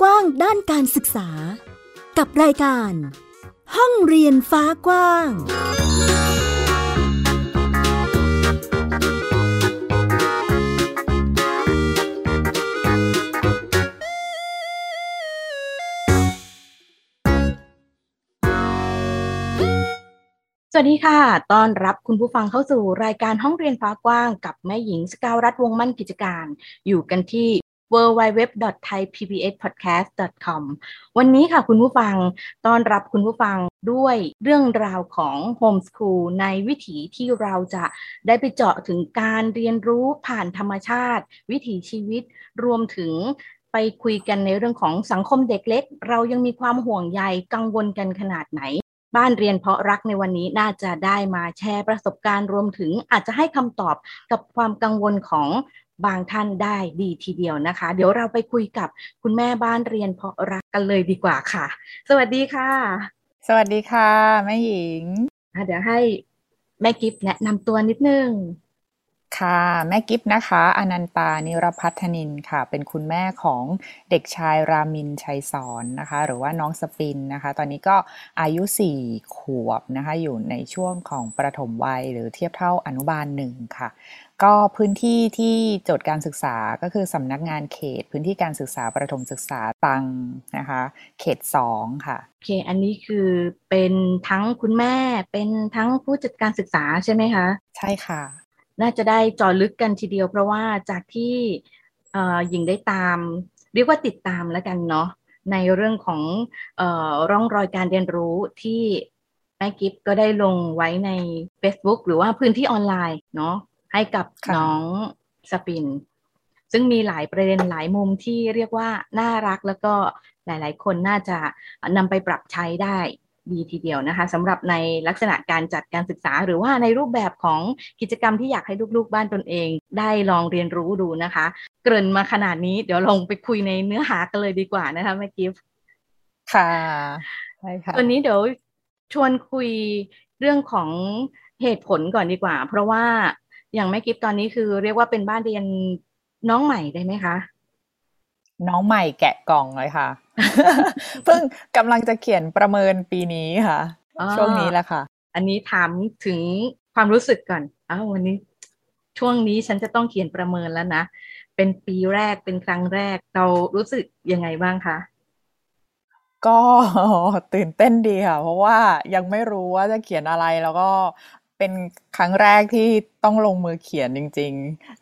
กว้างด้านการศึกษา กับรายการ ห้องเรียนฟ้ากว้าง สวัสดีค่ะ ต้อนรับคุณผู้ฟังเข้าสู่รายการห้องเรียนฟ้ากว้าง กับแม่หญิงสกาวรัฐวงมั่นกิจการ อยู่กันที่ www.thaipbspodcast.com วันนี้ค่ะคุณผู้ฟังต้อนรับคุณผู้ฟังด้วยเรื่องราวของโฮมส o ูลในวิถีที่เราจะได้ไปเจาะถึงการเรียนรู้ผ่านธรรมชาติ วิถีชีวิตรวมถึงไปคุยกันในเรื่องของสังคมเด็กเล็ก เรายังมีความห่วงใยกังวลกันขนาดไหน บ้านเรียนเพราะรักในวันนี้น่าจะได้มาแชร์ประสบการณ์รวมถึงอาจจะให้คำตอบกับความกังวลของบางท่านได้ดีทีเดียวนะคะ เดี๋ยวเราไปคุยกับคุณแม่บ้านเรียนเพราะรักกันเลยดีกว่าค่ะ สวัสดีค่ะ สวัสดีค่ะแม่หญิงเดี๋ยวให้แม่กิฟแนะนำตัวนิดนึง ค่ะ แม่กิฟนะคะ อนันตานิรพัฒนินค่ะ เป็นคุณแม่ของเด็กชายรามินชัยสอนนะคะ หรือว่าน้องสปินนะคะ ตอนนี้ก็อายุสี่ขวบนะคะ อยู่ในช่วงของประถมวัยหรือเทียบเท่าอนุบาลหนึ่งค่ะ ก็พื้นที่ที่จดการศึกษาก็คือสำนักงานเขต พื้นที่การศึกษาประถมศึกษาตังนะคะ เขตสองค่ะโอเค อันนี้คือเป็นทั้งคุณแม่เป็นทั้งผู้จัดการศึกษาใช่ไหมคะ ใช่ค่ะ น่าจะได้เจอลึกกันทีเดียว เพราะว่าจากที่หญิงได้ตาม เรียกว่าติดตามแล้วกันเนาะในเรื่องของออร่องรอยการเรียนรู้ที่แม่กิฟก็ได้ลงไว้ใน Facebook หรือว่าพื้นที่ออนไลน์เนาะให้กับน้องสปิน ซึ่งมีหลายประเด็นหลายมุมที่เรียกว่าน่ารักแล้วก็หลาย ๆ คนน่าจะนำไปปรับใช้ได้ ดีทีเดียวนะคะสำหรับในลักษณะการจัดการศึกษา หรือว่าในรูปแบบของกิจกรรมที่อยากให้ลูกๆบ้านตนเอง ได้ลองเรียนรู้ดูนะคะ เกริ่นมาขนาดนี้เดี๋ยวลงไปคุยในเนื้อหากันเลยดีกว่านะคะแม่กิฟต์ค่ะใช่ค่ะวันนี้เดี๋ยวชวนคุยเรื่องของเหตุผลก่อนดีกว่า เพราะว่าอย่างแม่กิฟตอนนี้คือเรียกว่าเป็นบ้านเรียนน้องใหม่ได้ไหมคะ น้องใหม่แกะกล่องเลยค่ะ เพิ่งกำลังจะเขียนประเมินปีนี้ค่ะ ช่วงนี้แหละค่ะ อันนี้ถามถึงความรู้สึกก่อนอ้าววันนี้ ช่วงนี้ฉันจะต้องเขียนประเมินแล้วนะ เป็นปีแรกเป็นครั้งแรกเรารู้สึกยังไงบ้างคะก็ตื่นเต้นดีค่ะ เพราะว่ายังไม่รู้ว่าจะเขียนอะไรแล้วก็เป็นครั้งแรกที่ต้องลงมือเขียนจริง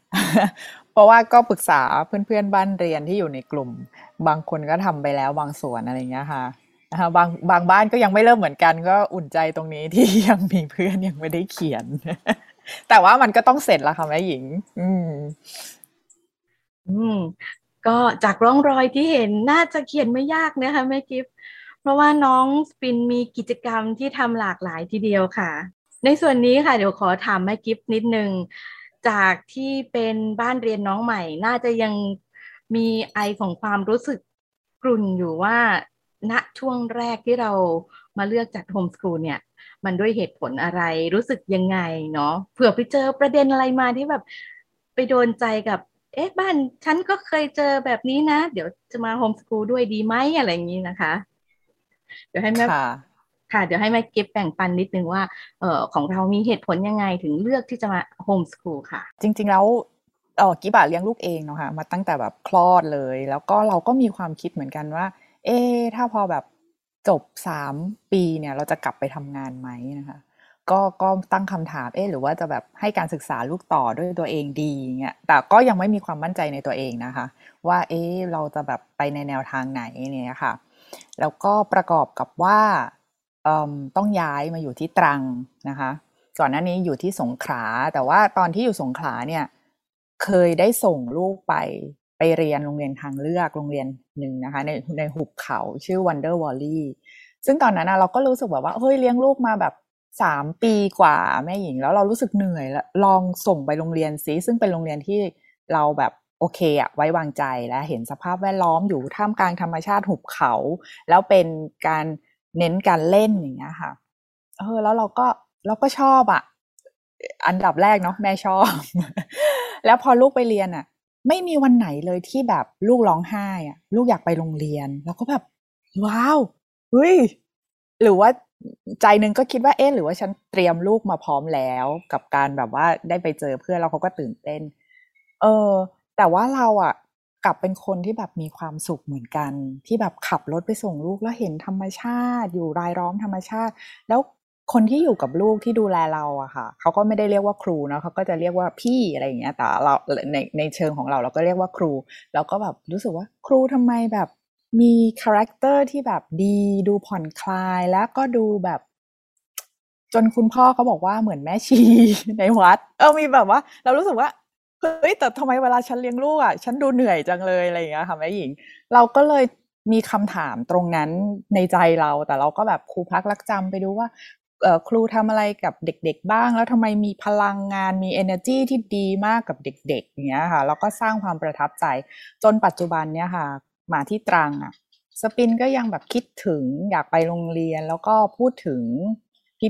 ๆเพ ราะว่าก็ปรึกษาเพื่อนๆบ้านเรียนที่อยู่ในกลุ่ม บางคนก็ทำไปแล้วบางส่วนอะไรเงี้ยค่ะนะคะบางบางบ้านก็ยังไม่เริ่มเหมือนกัน ก็อุ่นใจตรงนี้ที่ยังมีเพื่อนยังไม่ได้เขียน แต่ว่ามันก็ต้องเสร็จแล้วค่ะแม่หญิง อืม อืม ก็จากร่องรอยที่เห็นน่าจะเขียนไม่ยากนะคะแม่กิฟเพราะว่าน้องสปินมีกิจกรรมที่ทำหลากหลายทีเดียวค่ะ ในส่วนนี้ค่ะเดี๋ยวขอถามแม่กิฟนิดนึง จากที่เป็นบ้านเรียนน้องใหม่ น่าจะยังมีไอของความรู้สึกกลุ่นอยู่ว่าณช่วงแรกที่เรามาเลือกจัดโฮมสกูลเนี่ย มันด้วยเหตุผลอะไรรู้สึกยังไงเนาะเผื่อไปเจอประเด็นอะไรมาที่แบบไปโดนใจกับเอ๊ะบ้านฉันก็เคยเจอแบบนี้นะ เดี๋ยวจะมาโฮมสกูลด้วยดีไหมอะไรอย่างนี้นะคะ เดี๋ยวให้แม่ ค่ะ เดี๋ยวให้แม่กิฟแบ่งปันนิดนึงว่าเออของเรามีเหตุผลยังไงถึงเลือกที่จะมาโฮมสคูลค่ะ จริง ๆ แล้วเออกิบะเลี้ยงลูกเองเนาะค่ะมาตั้งแต่แบบคลอดเลย แล้วก็เราก็มีความคิดเหมือนกันว่า เอ๊ถ้าพอแบบจบสามปีเนี่ย เราจะกลับไปทำงานไหมนะคะก็ก็ตั้งคำถามเอ๊หรือว่าจะแบบให้การศึกษาลูกต่อด้วยตัวเองดีเงี้ยแต่ก็ยังไม่มีความมั่นใจในตัวเองนะคะ ว่าเอ๊เราจะแบบไปในแนวทางไหนเนี่ยค่ะ แล้วก็ประกอบกับว่า ต้องย้ายมาอยู่ที่ตรังนะคะ ก่อนหน้านี้อยู่ที่สงขลาแต่ว่าตอนที่อยู่สงขลาเนี่ย เคยได้ส่งลูกไปไปเรียนโรงเรียนทางเลือกโรงเรียนหนึ่งนะคะ ในในหุบเขาชื่อ Wonder Valley ซึ่งตอนนั้นเราก็รู้สึกแบบว่าเฮ้ยเลี้ยงลูกมาแบบสามปีกว่าแม่หญิงแล้วเรารู้สึกเหนื่อยแล้วลองส่งไปโรงเรียนซิซึ่งเป็นโรงเรียนที่เราแบบโอเคอะไว้วางใจและเห็นสภาพแวดล้อมอยู่ท่ามกลางธรรมชาติหุบเขา แล้วเป็นการ เน้นการเล่นอย่างเงี้ยค่ะ เออ แล้วเราก็เราก็ชอบอะอันดับแรกเนาะแม่ชอบ แล้วพอลูกไปเรียนอะไม่มีวันไหนเลยที่แบบลูกร้องไห้อะลูกอยากไปโรงเรียน แล้วก็แบบ ว้าวเฮ้ยหรือว่าใจหนึ่งก็คิดว่าเอ๊ะหรือว่าฉันเตรียมลูกมาพร้อมแล้ว กับการแบบว่าได้ไปเจอเพื่อนแล้วเขาก็ตื่นเต้น เออ แต่ว่าเราอะ กลับเป็นคนที่แบบมีความสุขเหมือนกัน ที่แบบขับรถไปส่งลูกแล้วเห็นธรรมชาติ อยู่รายล้อมธรรมชาติ แล้วคนที่อยู่กับลูกที่ดูแลเราอะค่ะเขาก็ไม่ได้เรียกว่าครูนะเขาก็จะเรียกว่าพี่อะไรอย่างเงี้ยแต่เราในในเชิงของเราเราก็เรียกว่าครูแล้วก็แบบรู้สึกว่าครูทำไมแบบมี character ที่แบบดีดูผ่อนคลายแล้วก็ดูแบบ จนคุณพ่อเขาบอกว่าเหมือนแม่ชีในวัด เออมีแบบว่า เรารู้สึกว่า เฮ้ยแต่ทำไมเวลาฉันเลี้ยงลูกอะฉันดูเหนื่อยจังเลยอะไรอย่างเงี้ยค่ะแม่หญิง เราก็เลยมีคำถามตรงนั้นในใจเราแต่เราก็แบบครูพักรักจำไปดูว่าครูทำอะไรกับเด็กๆบ้าง แล้วทำไมมีพลังงานมี energy ที่ดีมากกับเด็กๆอย่างเงี้ยค่ะแล้วก็สร้างความประทับใจ จนปัจจุบันเนี้ยค่ะ มาที่ตรังอะสปินก็ยังแบบคิดถึงอยากไปโรงเรียนแล้วก็พูดถึง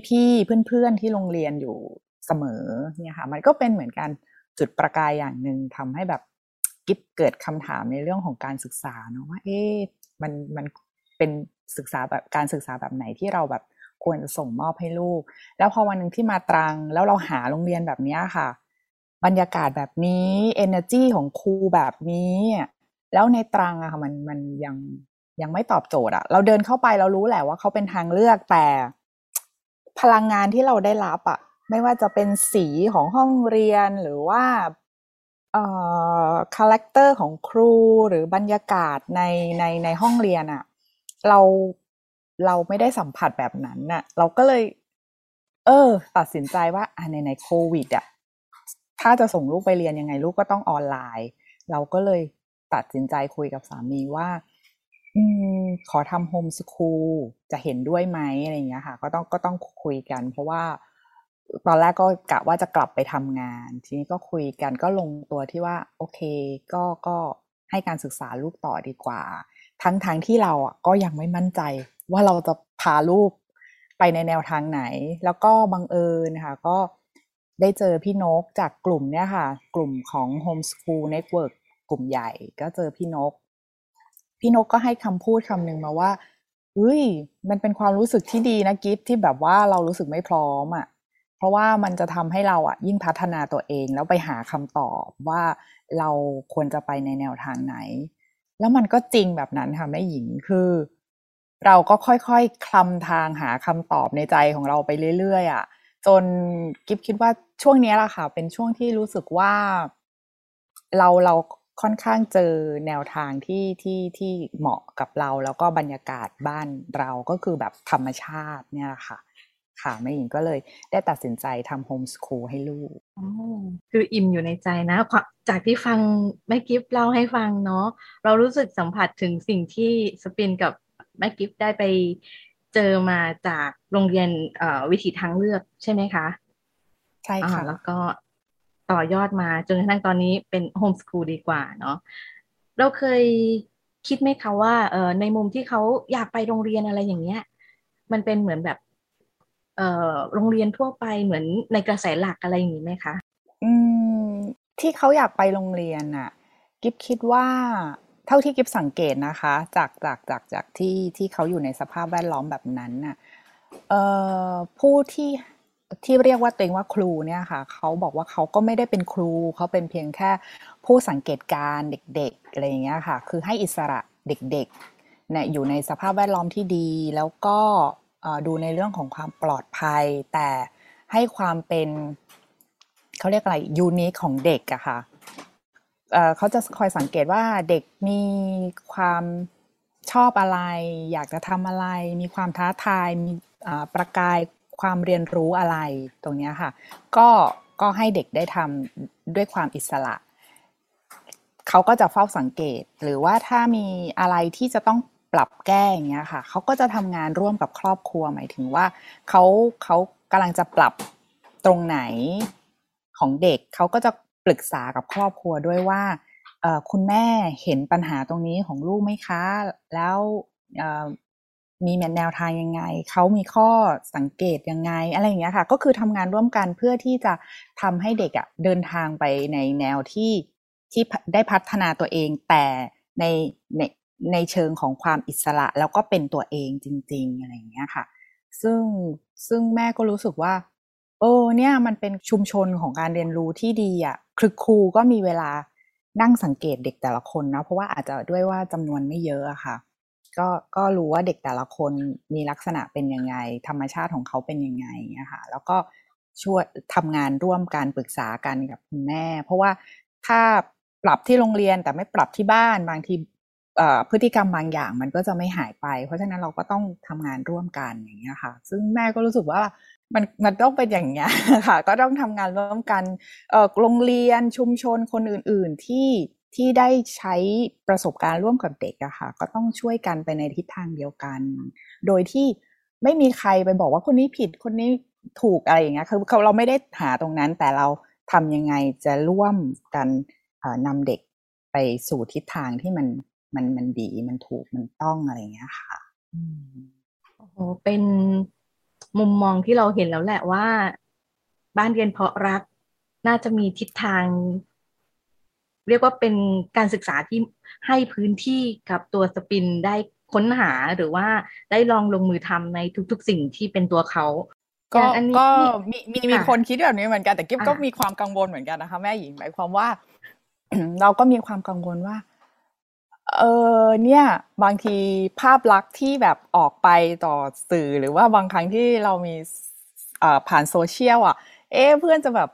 พี่ๆเพื่อนๆที่โรงเรียนอยู่เสมอเนี่ยค่ะ มันก็เป็นเหมือนกัน จุดประกายอย่างหนึ่งทำให้แบบกิฟเกิดคำถามในเรื่องของการศึกษาเนาะว่าเอ๊ะมันมันเป็นศึกษาแบบการศึกษาแบบไหนที่เราแบบควรจะส่งมอบให้ลูก แล้วพอวันหนึ่งที่มาตรัง แล้วเราหาโรงเรียนแบบนี้ค่ะ บรรยากาศแบบนี้ energy ของครูแบบนี้ แล้วในตรังอะค่ะมันมันยังยังไม่ตอบโจทย์อะเราเดินเข้าไปเรารู้แหละว่าเขาเป็นทางเลือกแต่พลังงานที่เราได้รับอะ ไม่ว่าจะเป็นสีของห้องเรียนหรือว่าเอ่อ character ของครูหรือบรรยากาศในในในห้องเรียนอะเราเราไม่ได้สัมผัสแบบนั้นน่ะ เราก็เลย เออ ตัดสินใจว่าอ่าในในโควิดอะถ้าจะส่งลูกไปเรียนยังไงลูกก็ต้องออนไลน์ เราก็เลยตัดสินใจคุยกับสามีว่า อืม ขอทำ homeschool จะเห็นด้วยไหมอะไรเงี้ยค่ะ ก็ต้องก็ต้องคุยกัน เพราะว่า ตอนแรกก็กะว่าจะกลับไปทำงาน ทีนี้ก็คุยกันก็ลงตัวที่ว่า โอเค ก็ก็ให้การศึกษาลูกต่อดีกว่า ทั้งทางที่เราอะก็ยังไม่มั่นใจ ว่าเราจะพาลูกไปในแนวทางไหน แล้วก็บังเอิญค่ะก็ได้เจอพี่นกจากกลุ่มเนี่ยค่ะ กลุ่มของ Homeschool Network กลุ่มใหญ่ก็เจอพี่นก พี่นกก็ให้คำพูดคำหนึ่งมาว่าเฮ้ย มันเป็นความรู้สึกที่ดีนะกิฟที่แบบว่าเรารู้สึกไม่พร้อมอะ่ะ เพราะว่ามันจะทำให้เราอะ่ะยิ่งพัฒนาตัวเองแล้วไปหาคำตอบว่าเราควรจะไปในแนวทางไหน แล้วมันก็จริงแบบนั้นค่ะแม่หญิงคือ เราก็ค่อยๆคลำทางหาคำตอบในใจของเราไปเรื่อยๆอะ่ะจนกิฟคิดว่าช่วงนี้แหละค่ะ เป็นช่วงที่รู้สึกว่า เราเราค่อนข้างเจอแนวทางที่ที่ที่เหมาะกับเราแล้วก็บรรยากาศบ้านเราก็คือแบบธรรมชาติเนี่ยแหละค่ะ ค่ะแม่หญิงก็เลยได้ตัดสินใจทำโฮมสคูลให้ลูกคืออิ่มอยู่ในใจนะ จากที่ฟังแม่กิฟเล่าให้ฟังเนาะเรารู้สึกสัมผัสถึงสิ่งที่สปินกับแม่กิฟได้ไปเจอมาจากโรงเรียนวิถีทางเลือกใช่ไหมคะ ใช่ค่ะ แล้วก็ต่อยอดมาจนกระทั่งตอนนี้เป็นโฮมสคูลดีกว่าเนาะเราเคยคิดไหมคะว่าเออในมุมที่เขาอยากไปโรงเรียนอะไรอย่างเงี้ย มันเป็นเหมือนแบบเอ่อ โรงเรียนทั่วไปเหมือนในกระแสหลักอะไรอย่างนี้ไหมคะ อืม ที่เขาอยากไปโรงเรียนอะกิฟคิดว่าเท่าที่กิฟสังเกตนะคะ จากจากจากจากที่ที่เขาอยู่ในสภาพแวดล้อมแบบนั้นน่ะผู้ที่ที่เรียกว่าตัวเองว่าครูเนี่ยค่ะเขาบอกว่าเขาก็ไม่ได้เป็นครูเขาเป็นเพียงแค่ผู้สังเกตการเด็กๆอะไรอย่างเงี้ยค่ะ คือให้อิสระเด็กๆเนี่ยอยู่ในสภาพแวดล้อมที่ดี แล้วก็ ดูในเรื่องของความปลอดภัย แต่ให้ความเป็นเขาเรียกอะไรยูนิคของเด็กอะค่ะเขาจะคอยสังเกตว่าเด็กมีความชอบอะไร อยากจะทำอะไร มีความท้าทายมีประกายความเรียนรู้อะไรตรงนี้ค่ะ ก็ก็ให้เด็กได้ทำด้วยความอิสระ เขาก็จะเฝ้าสังเกต หรือว่าถ้ามีอะไรที่จะต้อง ปรับแก้อย่างเงี้ยค่ะเขาก็จะทำงานร่วมกับครอบครัวหมายถึงว่าเขาเขากำลังจะปรับตรงไหนของเด็กเขาก็จะปรึกษากับครอบครัวด้วยว่าคุณแม่เห็นปัญหาตรงนี้ของลูกไหมคะ แล้วมีแนวทางยังไง เขามีข้อสังเกตยังไง อะไรอย่างเงี้ยค่ะ ก็คือทำงานร่วมกันเพื่อที่จะทำให้เด็กอะเดินทางไปในแนวที่ที่ได้พัฒนาตัวเองแต่ในใน ในเชิงของความอิสระแล้วก็เป็นตัวเองจริง ๆ อะไรอย่างเงี้ยค่ะ ซึ่งซึ่งแม่ก็รู้สึกว่า เออเนี่ยมันเป็นชุมชนของการเรียนรู้ที่ดีอะคือครูก็มีเวลานั่งสังเกตเด็กแต่ละคนนะเพราะว่าอาจจะด้วยว่าจำนวนไม่เยอะอะค่ะ ก็ก็รู้ว่าเด็กแต่ละคนมีลักษณะเป็นยังไง ธรรมชาติของเขาเป็นยังไงนะคะแล้วก็ช่วยทำงานร่วมกันปรึกษากันกับคุณแม่ เพราะว่าถ้าปรับที่โรงเรียนแต่ไม่ปรับที่บ้านบางที พฤติกรรมบางอย่างมันก็จะไม่หายไป เพราะฉะนั้นเราก็ต้องทำงานร่วมกันอย่างเงี้ยค่ะ ซึ่งแม่ก็รู้สึกว่ามันมันต้องเป็นอย่างเงี้ยค่ะ ก็ต้องทำงานร่วมกันโรงเรียนชุมชนคนอื่น ๆ ที่ที่ได้ใช้ประสบการณ์ร่วมกับเด็กอะค่ะ ก็ต้องช่วยกันไปในทิศทางเดียวกัน โดยที่ไม่มีใครไปบอกว่าคนนี้ผิดคนนี้ถูกอะไรอย่างเงี้ยคือเราไม่ได้หาตรงนั้นแต่เราทำยังไงจะร่วมกันนำเด็กไปสู่ทิศทางที่มัน มันมันดีมันถูกมันต้องอะไรอย่างเงี้ยค่ะโอ้โหเป็นมุมมองที่เราเห็นแล้วแหละว่า บ้านเรียนเพาะรักน่าจะมีทิศทาง เรียกว่าเป็นการศึกษาที่ให้พื้นที่กับตัวสปินได้ค้นหาหรือว่าได้ลองลงมือทำในทุก ๆ สิ่งที่เป็นตัวเขาก็ก็มีมีมีคนคิดแบบนี้เหมือนกันแต่กิ๊บก็มีความกังวลเหมือนกันนะคะ แม่หญิงหมายความว่า เราก็มีความกังวลว่า เออเนี่ยบางทีภาพลักษณ์ที่แบบออกไปต่อสื่อหรือว่าบางครั้งที่เรามีผ่านโซเชียลอะ เอ๊เพื่อนจะแบบ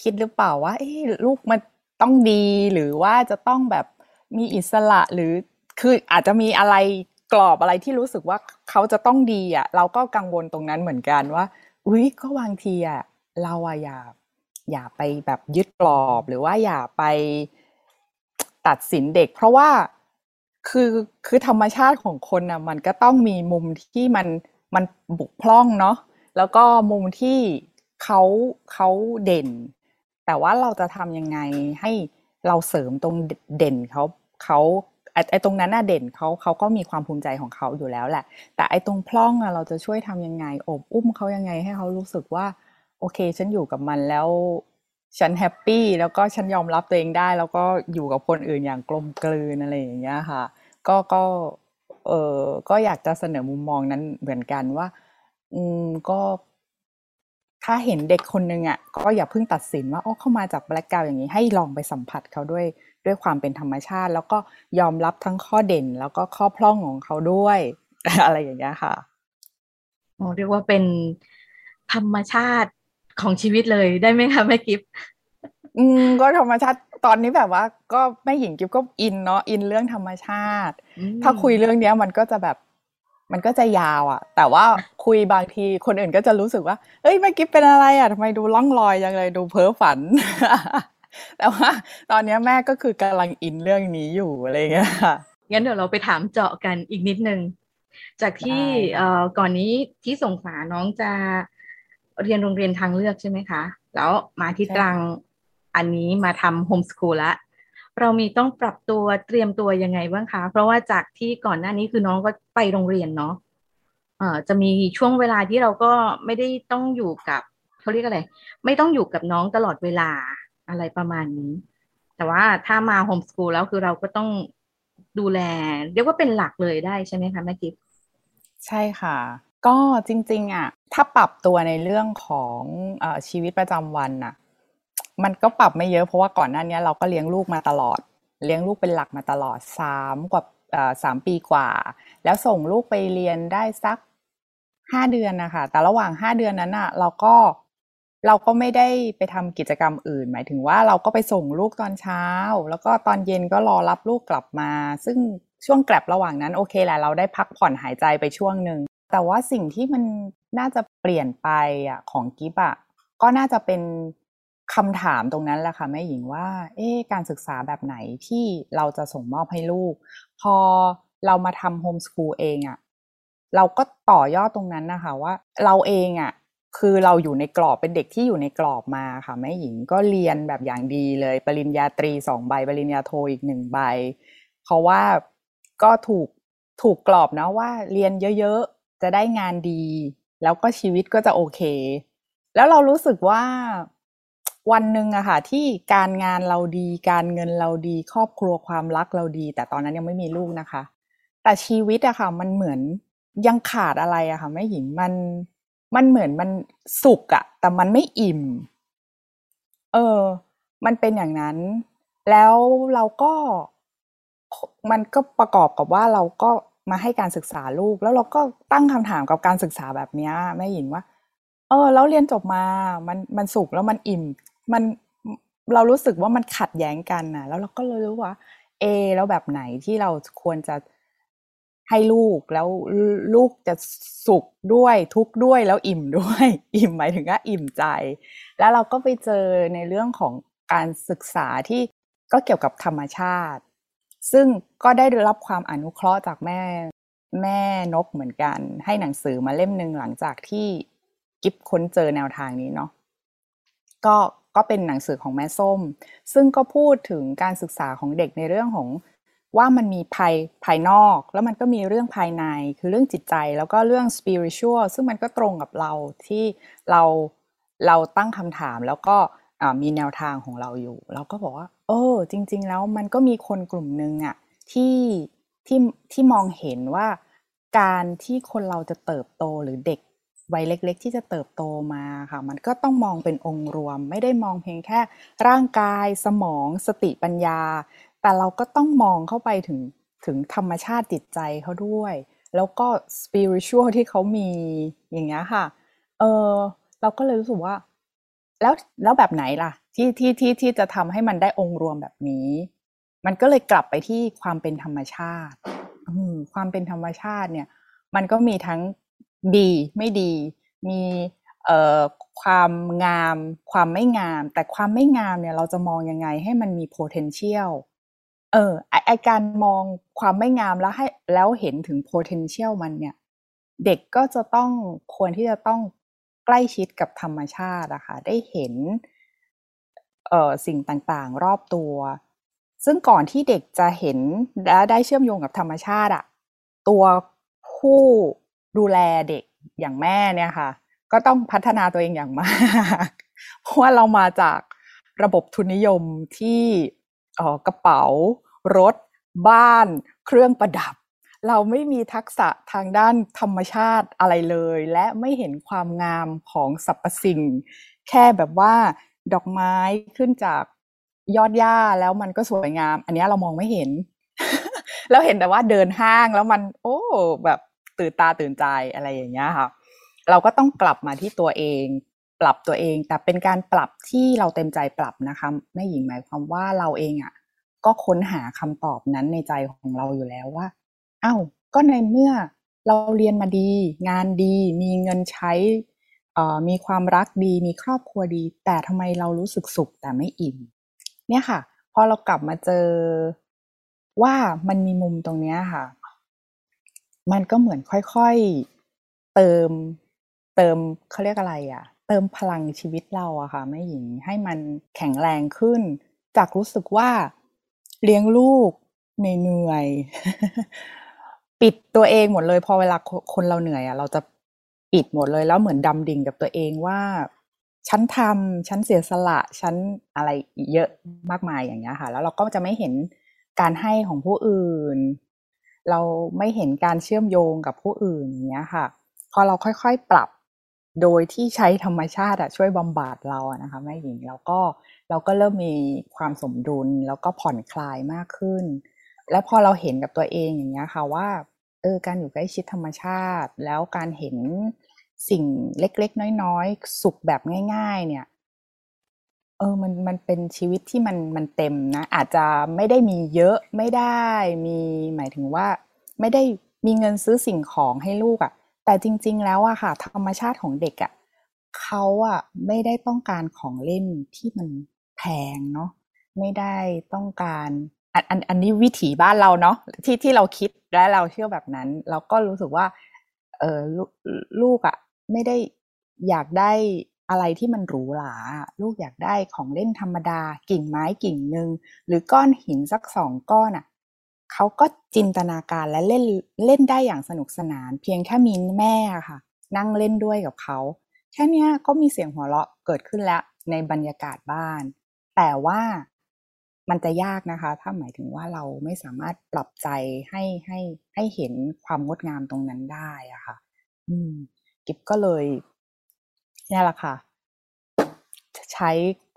คิดหรือเปล่าว่าเอ๊ลูกมันต้องดีหรือว่าจะต้องแบบมีอิสระหรือคืออาจจะมีอะไรกรอบอะไรที่รู้สึกว่าเขาจะต้องดีอะ เราก็กังวลตรงนั้นเหมือนกันว่า อุ้ยก็บางทีอะเราอะอย่าอย่าไปแบบยึดกรอบหรือว่าอย่าไปตัดสินเด็ก เพราะว่า คือคือธรรมชาติของคนนะมันก็ต้องมีมุมที่มันมันบุกพร่องเนาะแล้วก็มุมที่เขาเขาเด่น แต่ว่าเราจะทำยังไงให้เราเสริมตรงเด่นเขาเขาไอ้ตรงนั้นน่ะเด่นเขาเขาก็มีความภูมิใจของเขาอยู่แล้วแหละ แต่ไอ้ตรงพร่องอะเราจะช่วยทำยังไงอบอุ้มเขายังไงให้เขารู้สึกว่า โอเค ฉันอยู่กับมันแล้ว ฉัน happy แล้วก็ฉันยอมรับตัวเองได้ แล้วก็อยู่กับคนอื่นอย่างกลมกลืนอะไรอย่างเงี้ยค่ะ ก็ก็เออก็อยากจะเสนอมุมมองนั้นเหมือนกันว่า อืมก็ถ้าเห็นเด็กคนนึงอะก็อย่าเพิ่งตัดสินว่าอ๋อเขามาจาก background อย่างนี้ให้ลองไปสัมผัสเขาด้วยด้วยความเป็นธรรมชาติ แล้วก็ยอมรับทั้งข้อเด่น แล้วก็ข้อพร่องของเขาด้วย อะไรอย่างเงี้ยค่ะโอ้เรียกว่าเป็นธรรมชาติของชีวิตเลยได้ไหมคะแม่กิฟอืมก็ธรรมชาติ ตอนนี้แบบว่าก็แม่หญิงกิฟก็อินเนาะอินเรื่องธรรมชาติ ถ้าคุยเรื่องเนี้ยมันก็จะแบบมันก็จะยาวอะ่ะ แต่ว่าคุยบางทีคนอื่นก็จะรู้สึกว่าเฮ้ยแม่กิฟเป็นอะไรอะ่ะทำไมดูล่องลอยยังเลยดูเพ้อฝัน แต่ว่าตอนนี้แม่ก็คือกำลังอินเรื่องนี้อยู่อะไรเงี้ยค่ะงั้นเดี๋ยวเราไปถามเจาะกันอีกนิดนึง จากที่เอ่อก่อนนี้ที่ส่งฝาน้องจะเรียนโรงเรียนทางเลือกใช่ไหมคะ แล้วมาที่ตรัง อันนี้มาทำโฮมสคูลละเรามีต้องปรับตัวเตรียมตัวยังไงบ้างคะ เพราะว่าจากที่ก่อนหน้านี้คือน้องก็ไปโรงเรียนเนาะเอ่อจะมีช่วงเวลาที่เราก็ไม่ได้ต้องอยู่กับเขาเรียกอะไร ไม่ต้องอยู่กับน้องตลอดเวลาอะไรประมาณนี้ แต่ว่าถ้ามาโฮมสคูลแล้วคือเราก็ต้องดูแล เรียกว่าเป็นหลักเลยได้ใช่ไหมคะแม่กิฟใช่ค่ะ ก็จริง ๆอะถ้าปรับตัวในเรื่องของอชีวิตประจำวันน่ะ มันก็ปรับไม่เยอะเพราะว่าก่อนหน้านี้เราก็เลี้ยงลูกมาตลอด เลี้ยงลูกเป็นหลักมาตลอดสามกว่าสามปีกว่า แล้วส่งลูกไปเรียนได้สักห้าเดือนนะคะแต่ระหว่างห้าเดือนนั้นอะเราก็เราก็ไม่ได้ไปทำกิจกรรมอื่น หมายถึงว่าเราก็ไปส่งลูกตอนเช้า แล้วก็ตอนเย็นก็รอรับลูกกลับมา ซึ่งช่วงแกลบระหว่างนั้นโอเคแหละเราได้พักผ่อนหายใจไปช่วงหนึ่งแต่ว่าสิ่งที่มันน่าจะเปลี่ยนไปอะของกิฟอะก็น่าจะเป็น คำถามตรงนั้นแหละค่ะแม่หญิงว่า เอ๊การศึกษาแบบไหนที่เราจะส่งมอบให้ลูก พอเรามาทำโฮมสคูลเองอะเราก็ต่อยอดตรงนั้นนะคะว่า เราเองอะคือเราอยู่ในกรอบเป็นเด็กที่อยู่ในกรอบมาค่ะแม่หญิงก็เรียนแบบอย่างดีเลย ปริญญาตรีสองใบ ปริญญาโทอีกหนึ่งใบ เพราะว่าก็ถูกถูกกรอบนะว่าเรียนเยอะๆ จะได้งานดี แล้วก็ชีวิตก็จะโอเค แล้วเรารู้สึกว่า วันหนึ่งอะค่ะที่การงานเราดีการเงินเราดีครอบครัวความรักเราดี แต่ตอนนั้นยังไม่มีลูกนะคะ แต่ชีวิตอะค่ะ มันเหมือนยังขาดอะไรอะค่ะแม่หญิงมันมันเหมือนมันสุกอะแต่มันไม่อิ่ม เออ มันเป็นอย่างนั้น แล้วเราก็มันก็ประกอบกับว่าเราก็มาให้การศึกษาลูก แล้วเราก็ตั้งคำถามกับการศึกษาแบบนี้แม่หญิงว่า เออ แล้วเรียนจบมา มันมันสุกแล้วมันอิ่ม มันเรารู้สึกว่ามันขัดแย้งกันนะแล้วเราก็เลยรู้ว่า เอ แล้วแบบไหนที่เราควรจะให้ลูกแล้วลูกจะสุขด้วยทุกข์ด้วยแล้วอิ่มด้วย อิ่มหมายถึงว่าอิ่มใจ แล้วเราก็ไปเจอในเรื่องของการศึกษาที่ก็เกี่ยวกับธรรมชาติ ซึ่งก็ได้รับความอนุเคราะห์จากแม่แม่นกเหมือนกัน ให้หนังสือมาเล่มหนึ่งหลังจากที่กิฟค้นเจอแนวทางนี้เนาะก็ ก็เป็นหนังสือของแม่ส้ม ซึ่งก็พูดถึงการศึกษาของเด็กในเรื่องของว่ามันมีภายภายนอก แล้วมันก็มีเรื่องภายในคือเรื่องจิตใจแล้วก็เรื่อง spiritual ซึ่งมันก็ตรงกับเราที่เราเราตั้งคำถามแล้วก็มีแนวทางของเราอยู่ เราก็บอกว่าเออจริง ๆ แล้วมันก็มีคนกลุ่มหนึ่งอะที่ที่ที่มองเห็นว่าการที่คนเราจะเติบโตหรือเด็ก วัยเล็ก ๆ ที่จะเติบโตมาค่ะ มันก็ต้องมองเป็นองค์รวม ไม่ได้มองเพียงแค่ร่างกายสมองสติปัญญา แต่เราก็ต้องมองเข้าไปถึงถึงธรรมชาติจิตใจเขาด้วย แล้วก็สปิริชวลที่เขามีอย่างเงี้ยค่ะเออเราก็เลยรู้สึกว่า แล้วแล้วแบบไหนล่ะ ที่ที่ที่ที่จะทำให้มันได้องค์รวมแบบนี้ มันก็เลยกลับไปที่ความเป็นธรรมชาติความเป็นธรรมชาติเนี่ย มันก็มีทั้ง ดีไม่ดี มีความงาม ความไม่งาม แต่ความไม่งามเนี่ยเราจะมองยังไงให้มันมี potential เออไอไอการมองความไม่งามแล้วให้แล้วเห็นถึง potential มันเนี่ย เด็กก็จะต้องควรที่จะต้องใกล้ชิดกับธรรมชาติอะค่ะได้เห็นเอ่อสิ่งต่างๆ รอบตัว ซึ่งก่อนที่เด็กจะเห็นและได้เชื่อมโยงกับธรรมชาติอะตัวผู้ ดูแลเด็กอย่างแม่เนี่ยค่ะ ก็ต้องพัฒนาตัวเองอย่างมากเพราะว่าเรามาจากระบบทุนนิยมที่กระเป๋า รถ บ้าน เครื่องประดับ เราไม่มีทักษะทางด้านธรรมชาติอะไรเลย และไม่เห็นความงามของสรรพสิ่ง แค่แบบว่าดอกไม้ขึ้นจากยอดหญ้าแล้วมันก็สวยงาม อันนี้เรามองไม่เห็น เราเห็นแต่ว่าเดินห้างแล้วมัน โอ้แบบ ตื่นตาตื่นใจอะไรอย่างเงี้ยค่ะ เราก็ต้องกลับมาที่ตัวเอง ปรับตัวเอง แต่เป็นการปรับที่เราเต็มใจปรับนะคะแม่หญิงหมายความว่าเราเองอะ่ะ ก็ค้นหาคำตอบนั้นในใจของเราอยู่แล้วว่าเอา้าก็ในเมื่อเราเรียนมาดี งานดี มีเงินใช้มีความรักดี มีครอบครัวดี แต่ทำไมเรารู้สึกสุขแต่ไม่อิ่มเนี่ยค่ะ พอเรากลับมาเจอว่ามันมีมุมตรงนี้ค่ะ มันก็เหมือนค่อยๆเติมเติมเขาเรียกอะไรอะ่ะ เติมพลังชีวิตเราอะค่ะแม่หญิงให้มันแข็งแรงขึ้น จากรู้สึกว่าเลี้ยงลูกเหนื่อยปิดตัวเองหมดเลยพอเวลาคนเราเหนื่อยอะเราจะปิดหมดเลยแล้วเหมือนดำดิ่งกับตัวเองว่าฉันทำฉันเสียสละฉันอะไรเยอะมากมายอย่างเงี้ยค่ะ แล้วเราก็จะไม่เห็นการให้ของผู้อื่น เราไม่เห็นการเชื่อมโยงกับผู้อื่นอย่างเงี้ยค่ะ พอเราค่อยๆปรับโดยที่ใช้ธรรมชาติอะช่วยบำบัดเราอะนะคะแม่หญิงแล้วก็เราก็เริ่มมีความสมดุลแล้วก็ผ่อนคลายมากขึ้น แล้วพอเราเห็นกับตัวเองอย่างเงี้ยค่ะว่าเออการอยู่ใกล้ชิดธรรมชาติ แล้วการเห็นสิ่งเล็กๆ น้อยๆ สุขแบบง่าย ๆ เนี่ย เออ มัน มันเป็นชีวิตที่มัน มันเต็มนะ อาจจะไม่ได้มีเยอะ ไม่ได้มี หมายถึงว่า ไม่ได้มีเงินซื้อสิ่งของให้ลูกอะ่ะแต่จริง ๆ แล้วอะค่ะ ธรรมชาติของเด็กอะ่ะเขาอะไม่ได้ต้องการของเล่นที่มันแพงเนาะ ไม่ได้ต้องการ อัน อัน อันนี้วิถีบ้านเราเนาะ ที่ ที่เราคิดและเราเชื่อแบบนั้น เราก็รู้สึกว่า เออลลูกอะ่ะไม่ได้อยากได้ อะไรที่มันหรูหราลูกอยากได้ของเล่นธรรมดา กิ่งไม้กิ่งหนึ่งหรือก้อนหินสักสองก้อนอะเขาก็จินตนาการและเล่นเล่นได้อย่างสนุกสนาน เพียงแค่มีแม่ค่ะ นั่งเล่นด้วยกับเขาแค่นี้ก็มีเสียงหัวเราะเกิดขึ้นแล้วในบรรยากาศบ้าน แต่ว่ามันจะยากนะคะ ถ้าหมายถึงว่าเราไม่สามารถปรับใจให้ให้ให้เห็นความงดงามตรงนั้นได้อะค่ะ อืม กิฟก็เลย นี่แหละค่ะ ใช้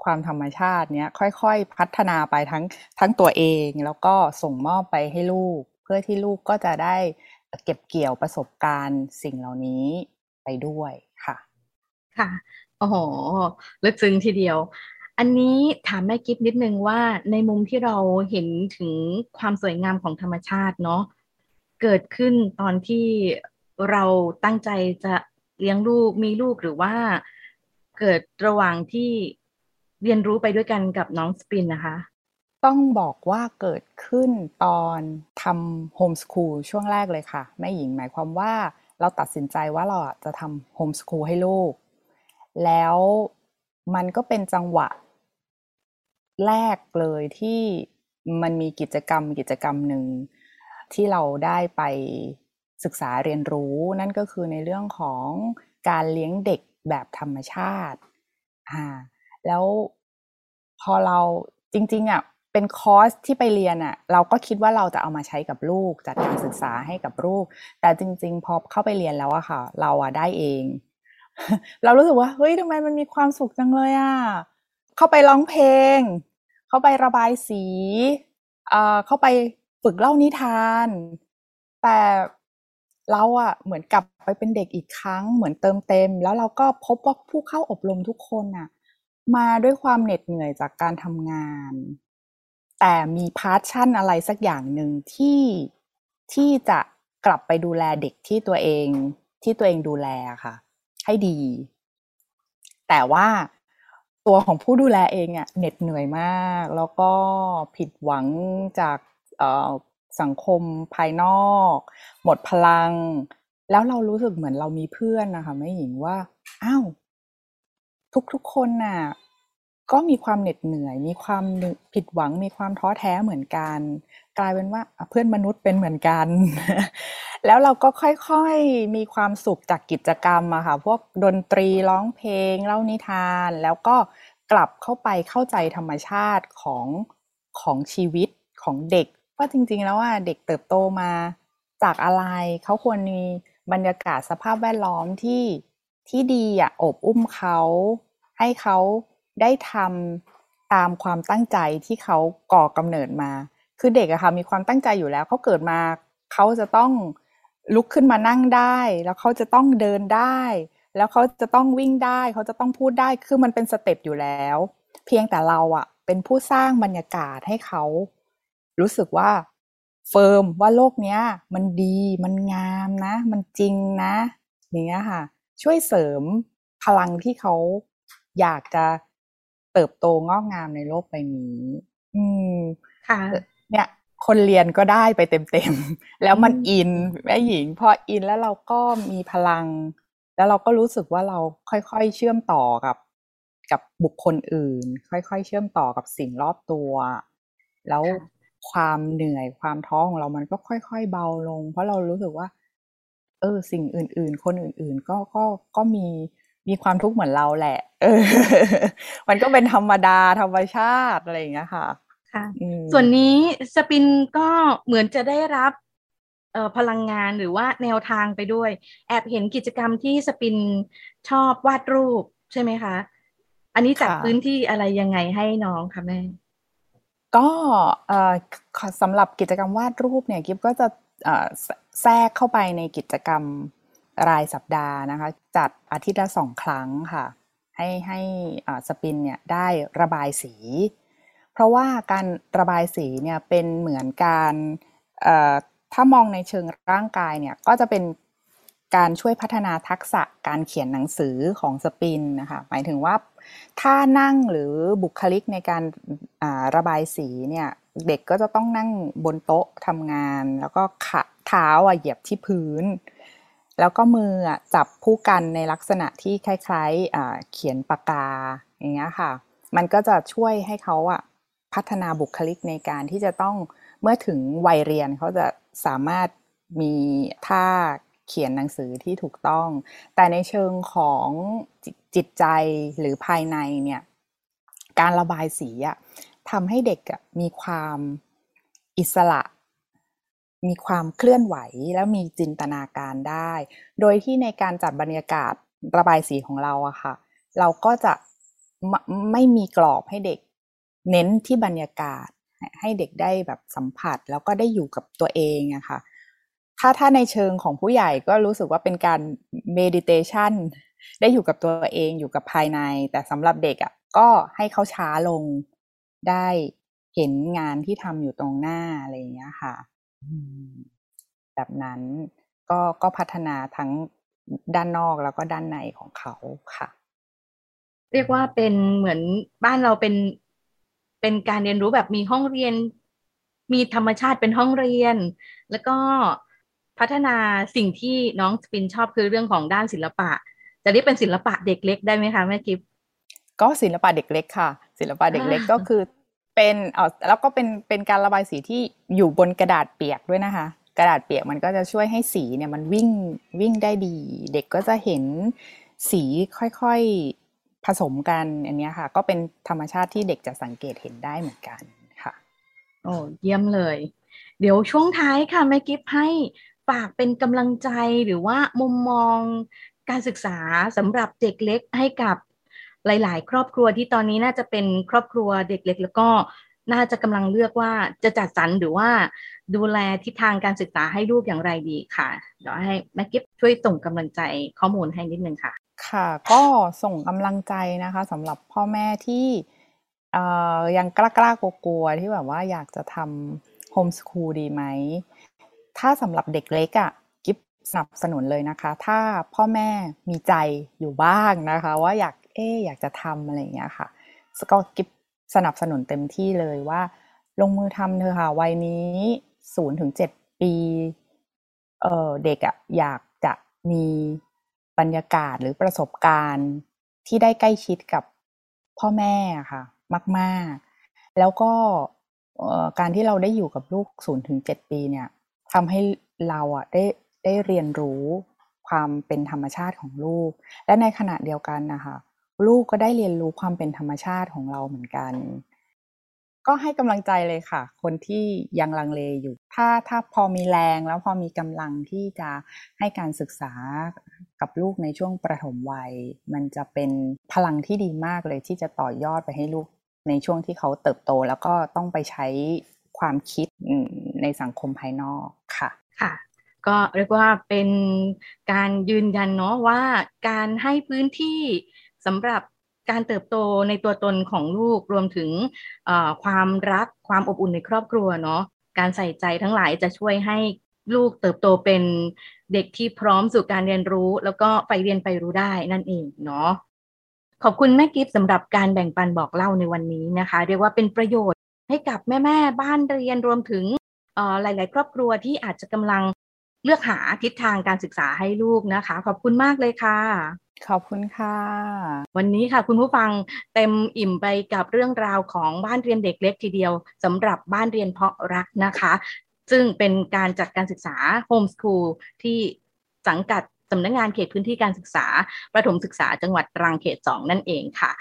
ความธรรมชาติเนี้ยค่อยๆ พัฒนาไปทั้งทั้งตัวเองแล้วก็ส่งมอบไปให้ลูก เพื่อที่ลูกก็จะได้เก็บเกี่ยวประสบการณ์สิ่งเหล่านี้ไปด้วยค่ะ ค่ะโอ้โหลึกซึ้งทีเดียว อันนี้ถามแม่กิฟนิดนึงว่าในมุมที่เราเห็นถึงความสวยงามของธรรมชาติเนาะเกิดขึ้นตอนที่เราตั้งใจจะ เลี้ยงลูกมีลูกหรือว่าเกิดระหว่างที่เรียนรู้ไปด้วยกันกับน้องสปินนะคะ ต้องบอกว่าเกิดขึ้นตอนทำโฮมสคูลช่วงแรกเลยค่ะแม่หญิงหมายความว่าเราตัดสินใจว่าเราจะทำโฮมสคูลให้ลูก แล้วมันก็เป็นจังหวะแรกเลยที่มันมีกิจกรรมกิจกรรมหนึ่งที่เราได้ไป ศึกษาเรียนรู้นั่นก็คือในเรื่องของการเลี้ยงเด็กแบบธรรมชาติอ่าแล้วพอเราจริงๆอะเป็นคอร์สที่ไปเรียนอะเราก็คิดว่าเราจะเอามาใช้กับลูก จัดการศึกษาให้กับลูก แต่จริง ๆ พอเข้าไปเรียนแล้วอะค่ะ เราอะได้เอง เรารู้สึกว่าเฮ้ยทำไมมันมีความสุขจังเลยอะเข้าไปร้องเพลง เข้าไประบายสีเอ่อเข้าไปฝึกเล่านิทาน แต่ เราอะเหมือนกลับไปเป็นเด็กอีกครั้ง เหมือนเติมเต็ม แล้วเราก็พบว่าผู้เข้าอบรมทุกคนอะมาด้วยความเหน็ดเหนื่อยจากการทำงาน แต่มีพาชั่นอะไรสักอย่างหนึ่งที่ที่จะกลับไปดูแลเด็กที่ตัวเอง ที่ตัวเองดูแลค่ะ ให้ดี แต่ว่าตัวของผู้ดูแลเองอะเหน็ดเหนื่อยมาก แล้วก็ผิดหวังจาก สังคมภายนอก หมดพลัง แล้วเรารู้สึกเหมือนเรามีเพื่อนนะคะแม่หญิงว่าอ้าวทุกๆคนน่ะก็มีความเหน็ดเหนื่อย มีความผิดหวัง มีความท้อแท้เหมือนกัน กลายเป็นว่าเพื่อนมนุษย์เป็นเหมือนกัน แล้วเราก็ค่อยๆมีความสุขจากกิจกรรมอะค่ะ พวกดนตรีร้องเพลงเล่านิทาน แล้วก็กลับเข้าไปเข้าใจธรรมชาติของของชีวิตของเด็ก ว่าจริง ๆ แล้วว่าเด็กเติบโตมาจากอะไร เขาควรมีบรรยากาศสภาพแวดล้อมที่ที่ดีอะอบอุ้มเขา ให้เขาได้ทำตามความตั้งใจที่เขาก่อกำเนิดมา คือเด็กอะค่ะมีความตั้งใจอยู่แล้วเขาเกิดมาเขาจะต้องลุกขึ้นมานั่งได้ แล้วเขาจะต้องเดินได้ แล้วเขาจะต้องวิ่งได้ เขาจะต้องพูดได้ คือมันเป็นสเต็ปอยู่แล้ว เพียงแต่เราอะเป็นผู้สร้างบรรยากาศให้เขา รู้สึกว่าเฟิร์มว่าโลกเนี้ย มันดีมันงามนะ มันจริงนะอย่างเงี้ยค่ะ ช่วยเสริมพลังที่เขาอยากจะเติบโตงอกงามในโลกใบนี้ อืมค่ะเนี่ยคนเรียนก็ได้ไปเต็มๆ แล้วมันอินแม่หญิง พออินแล้วเราก็มีพลัง แล้วเราก็รู้สึกว่าเราค่อยๆ เชื่อมต่อกับ กับบุคคลอื่น ค่อยๆ เชื่อมต่อกับสิ่งรอบตัว แล้ว ความเหนื่อยความท้อของเรามันก็ค่อย ๆ เบาลง เพราะเรารู้สึกว่า เออ สิ่งอื่น ๆ คนอื่น ๆ ก็ก็ก็มีมีความทุกข์เหมือนเราแหละเออมันก็เป็นธรรมดาธรรมชาติอะไรอย่างเงี้ยค่ะ ค่ะ ส่วนนี้สปินก็เหมือนจะได้รับเอ่อพลังงานหรือว่าแนวทางไปด้วย แอบเห็นกิจกรรมที่สปินชอบวาดรูปใช่ไหมคะ อันนี้จัดพื้นที่อะไรยังไงให้น้องคะแม่ ก็สำหรับกิจกรรมวาดรูปเนี่ยกิฟก็จะแทรกเข้าไปในกิจกรรมรายสัปดาห์นะคะ จัดอาทิตย์ละสองครั้งค่ะ ให้ให้สปินเนี่ยได้ระบายสี เพราะว่าการระบายสีเนี่ยเป็นเหมือนการถ้ามองในเชิงร่างกายเนี่ยก็จะเป็นการช่วยพัฒนาทักษะการเขียนหนังสือของสปินนะคะหมายถึงว่า ถ้านั่งหรือบุคลิกในการระบายสีเนี่ยเด็กก็จะต้องนั่งบนโต๊ะทำงาน แล้วก็ขาเท้าอะเหยียบที่พื้น แล้วก็มือจับผู้กันในลักษณะที่คล้ายๆเขียนปากกาอย่างเงี้ยค่ะ มันก็จะช่วยให้เขาอะพัฒนาบุคลิกในการที่จะต้องเมื่อถึงวัยเรียนเขาจะสามารถมีท่าเขียนหนังสือที่ถูกต้อง แต่ในเชิงของ จิตใจหรือภายในเนี่ยการระบายสีอะทำให้เด็กอะมีความอิสระ มีความเคลื่อนไหวแล้วมีจินตนาการได้ โดยที่ในการจัดบรรยากาศระบายสีของเราอะค่ะ เราก็จะไม่มีกรอบให้เด็กเน้นที่บรรยากาศให้เด็กได้แบบสัมผัสแล้วก็ได้อยู่กับตัวเองอะค่ะถ้าถ้าในเชิงของผู้ใหญ่ก็รู้สึกว่าเป็นการเมดิเทชัน ได้อยู่กับตัวเองอยู่กับภายใน แต่สำหรับเด็กอะ่ะก็ให้เขาช้าลงได้เห็นงานที่ทำอยู่ตรงหน้าอะไรอย่างเงี้ยค่ะแบบนั้นก็ก็พัฒนาทั้งด้านนอกแล้วก็ด้านในของเขาค่ะ เรียกว่าเป็นเหมือนบ้านเราเป็นเป็นการเรียนรู้แบบมีห้องเรียน มีธรรมชาติเป็นห้องเรียน แล้วก็พัฒนาสิ่งที่น้องสปินชอบคือเรื่องของด้านศิลปะ จะเรียกเป็นศิลปะเด็กเล็กได้ไหมคะแม่กิฟก็ศิลปะเด็กเล็กค่ะ ศิลปะเด็กเล็กก็คือเป็นเออแล้วก็เป็นเป็นการระบายสีที่อยู่บนกระดาษเปียกด้วยนะคะ กระดาษเปียกมันก็จะช่วยให้สีเนี่ยมันวิ่งวิ่งได้ดี เด็กก็จะเห็นสีค่อยๆผสมกันอันนี้ค่ะ ก็เป็นธรรมชาติที่เด็กจะสังเกตเห็นได้เหมือนกันค่ะ โอ้เยี่ยมเลย เดี๋ยวช่วงท้ายค่ะแม่กิฟให้ฝากเป็นกำลังใจหรือว่ามุมมอง การศึกษาสำหรับเด็กเล็กให้กับหลาย ๆ ครอบครัวที่ตอนนี้น่าจะเป็นครอบครัวเด็กเล็ก แล้วก็น่าจะกำลังเลือกว่าจะจัดสรรหรือว่าดูแลทิศทางการศึกษาให้ลูกอย่างไรดีค่ะ เดี๋ยวให้แม่กิฟช่วยส่งกำลังใจข้อมูลให้นิดนึงค่ะ ค่ะ ก็ส่งกำลังใจนะคะสำหรับพ่อแม่ที่ยังกล้ากล้ากลัวที่แบบว่าอยากจะทำโฮมสคูลดีไหม ถ้าสำหรับเด็กเล็กอะ่ะ สนับสนุนเลยนะคะ ถ้าพ่อแม่มีใจอยู่บ้างนะคะ ว่าอยากเอออยากจะทำอะไรอย่างเงี้ยค่ะก็กิฟสนับสนุนเต็มที่เลยว่า ลงมือทำเธอค่ะวัยนี้ศูนย์ถึงเจ็ดปีเออเด็กอะอยากจะมีบรรยากาศหรือประสบการณ์ที่ได้ใกล้ชิดกับพ่อแม่ค่ะ มาก ๆ แล้วก็การที่เราได้อยู่กับลูกศูนย์ถึงเจ็ดปีเนี่ยทำให้เราอะได้ ได้เรียนรู้ความเป็นธรรมชาติของลูก และในขณะเดียวกันนะคะลูกก็ได้เรียนรู้ความเป็นธรรมชาติของเราเหมือนกัน ก็ให้กำลังใจเลยค่ะ คนที่ยังลังเลอยู่ ถ้าถ้าพอมีแรงแล้วพอมีกำลังที่จะให้การศึกษากับลูกในช่วงประถมวัย มันจะเป็นพลังที่ดีมากเลยที่จะต่อยอดไปให้ลูกในช่วงที่เขาเติบโต แล้วก็ต้องไปใช้ความคิดในสังคมภายนอกค่ะ ค่ะ ก็เรียกว่าเป็นการยืนยันเนาะว่าการให้พื้นที่สำหรับการเติบโตในตัวตนของลูกรวมถึงความรักความอบอุ่นในครอบครัวเนาะการใส่ใจทั้งหลายจะช่วยให้ลูกเติบโตเป็นเด็กที่พร้อมสู่การเรียนรู้ แล้วก็ไปเรียนไปรู้ได้นั่นเองเนาะขอบคุณแม่กิฟต์สำหรับการแบ่งปันบอกเล่าในวันนี้นะคะ เรียกว่าเป็นประโยชน์ให้กับแม่ๆบ้านเรียนรวมถึงหลาย ๆ ครอบครัวที่อาจจะกำลัง เลือกหาทิศทางการศึกษาให้ลูกนะคะ ขอบคุณมากเลยค่ะ ขอบคุณค่ะ วันนี้ค่ะ คุณผู้ฟังเต็มอิ่มไปกับเรื่องราวของบ้านเรียนเด็กเล็กทีเดียวสำหรับบ้านเรียนเพาะรักนะคะ ซึ่งเป็นการจัดการศึกษาโฮมสคูลที่สังกัดสำนักงงานเขตพื้นที่การศึกษา ประถมศึกษาจังหวัดตรังเขตสองนั่นเองค่ะ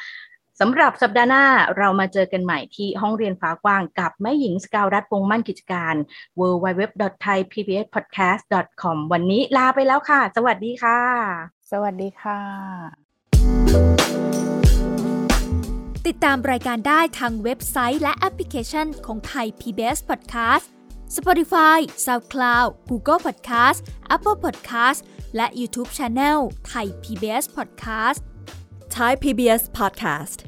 สำหรับสัปดาห์หน้าเรามาเจอกันใหม่ที่ห้องเรียนฟ้ากว้างกับแม่หญิงสกาวรัฐวงมั่นกิจการ www.thaipbspodcast.com วันนี้ลาไปแล้วค่ะ สวัสดีค่ะ สวัสดีค่ะ ติดตามรายการได้ทางเว็บไซต์และแอปพลิเคชันของไทย PBS Podcast Spotify SoundCloud Google Podcast Apple Podcast และ YouTube Channel ไทย PBS Podcast Thai PBS Podcast.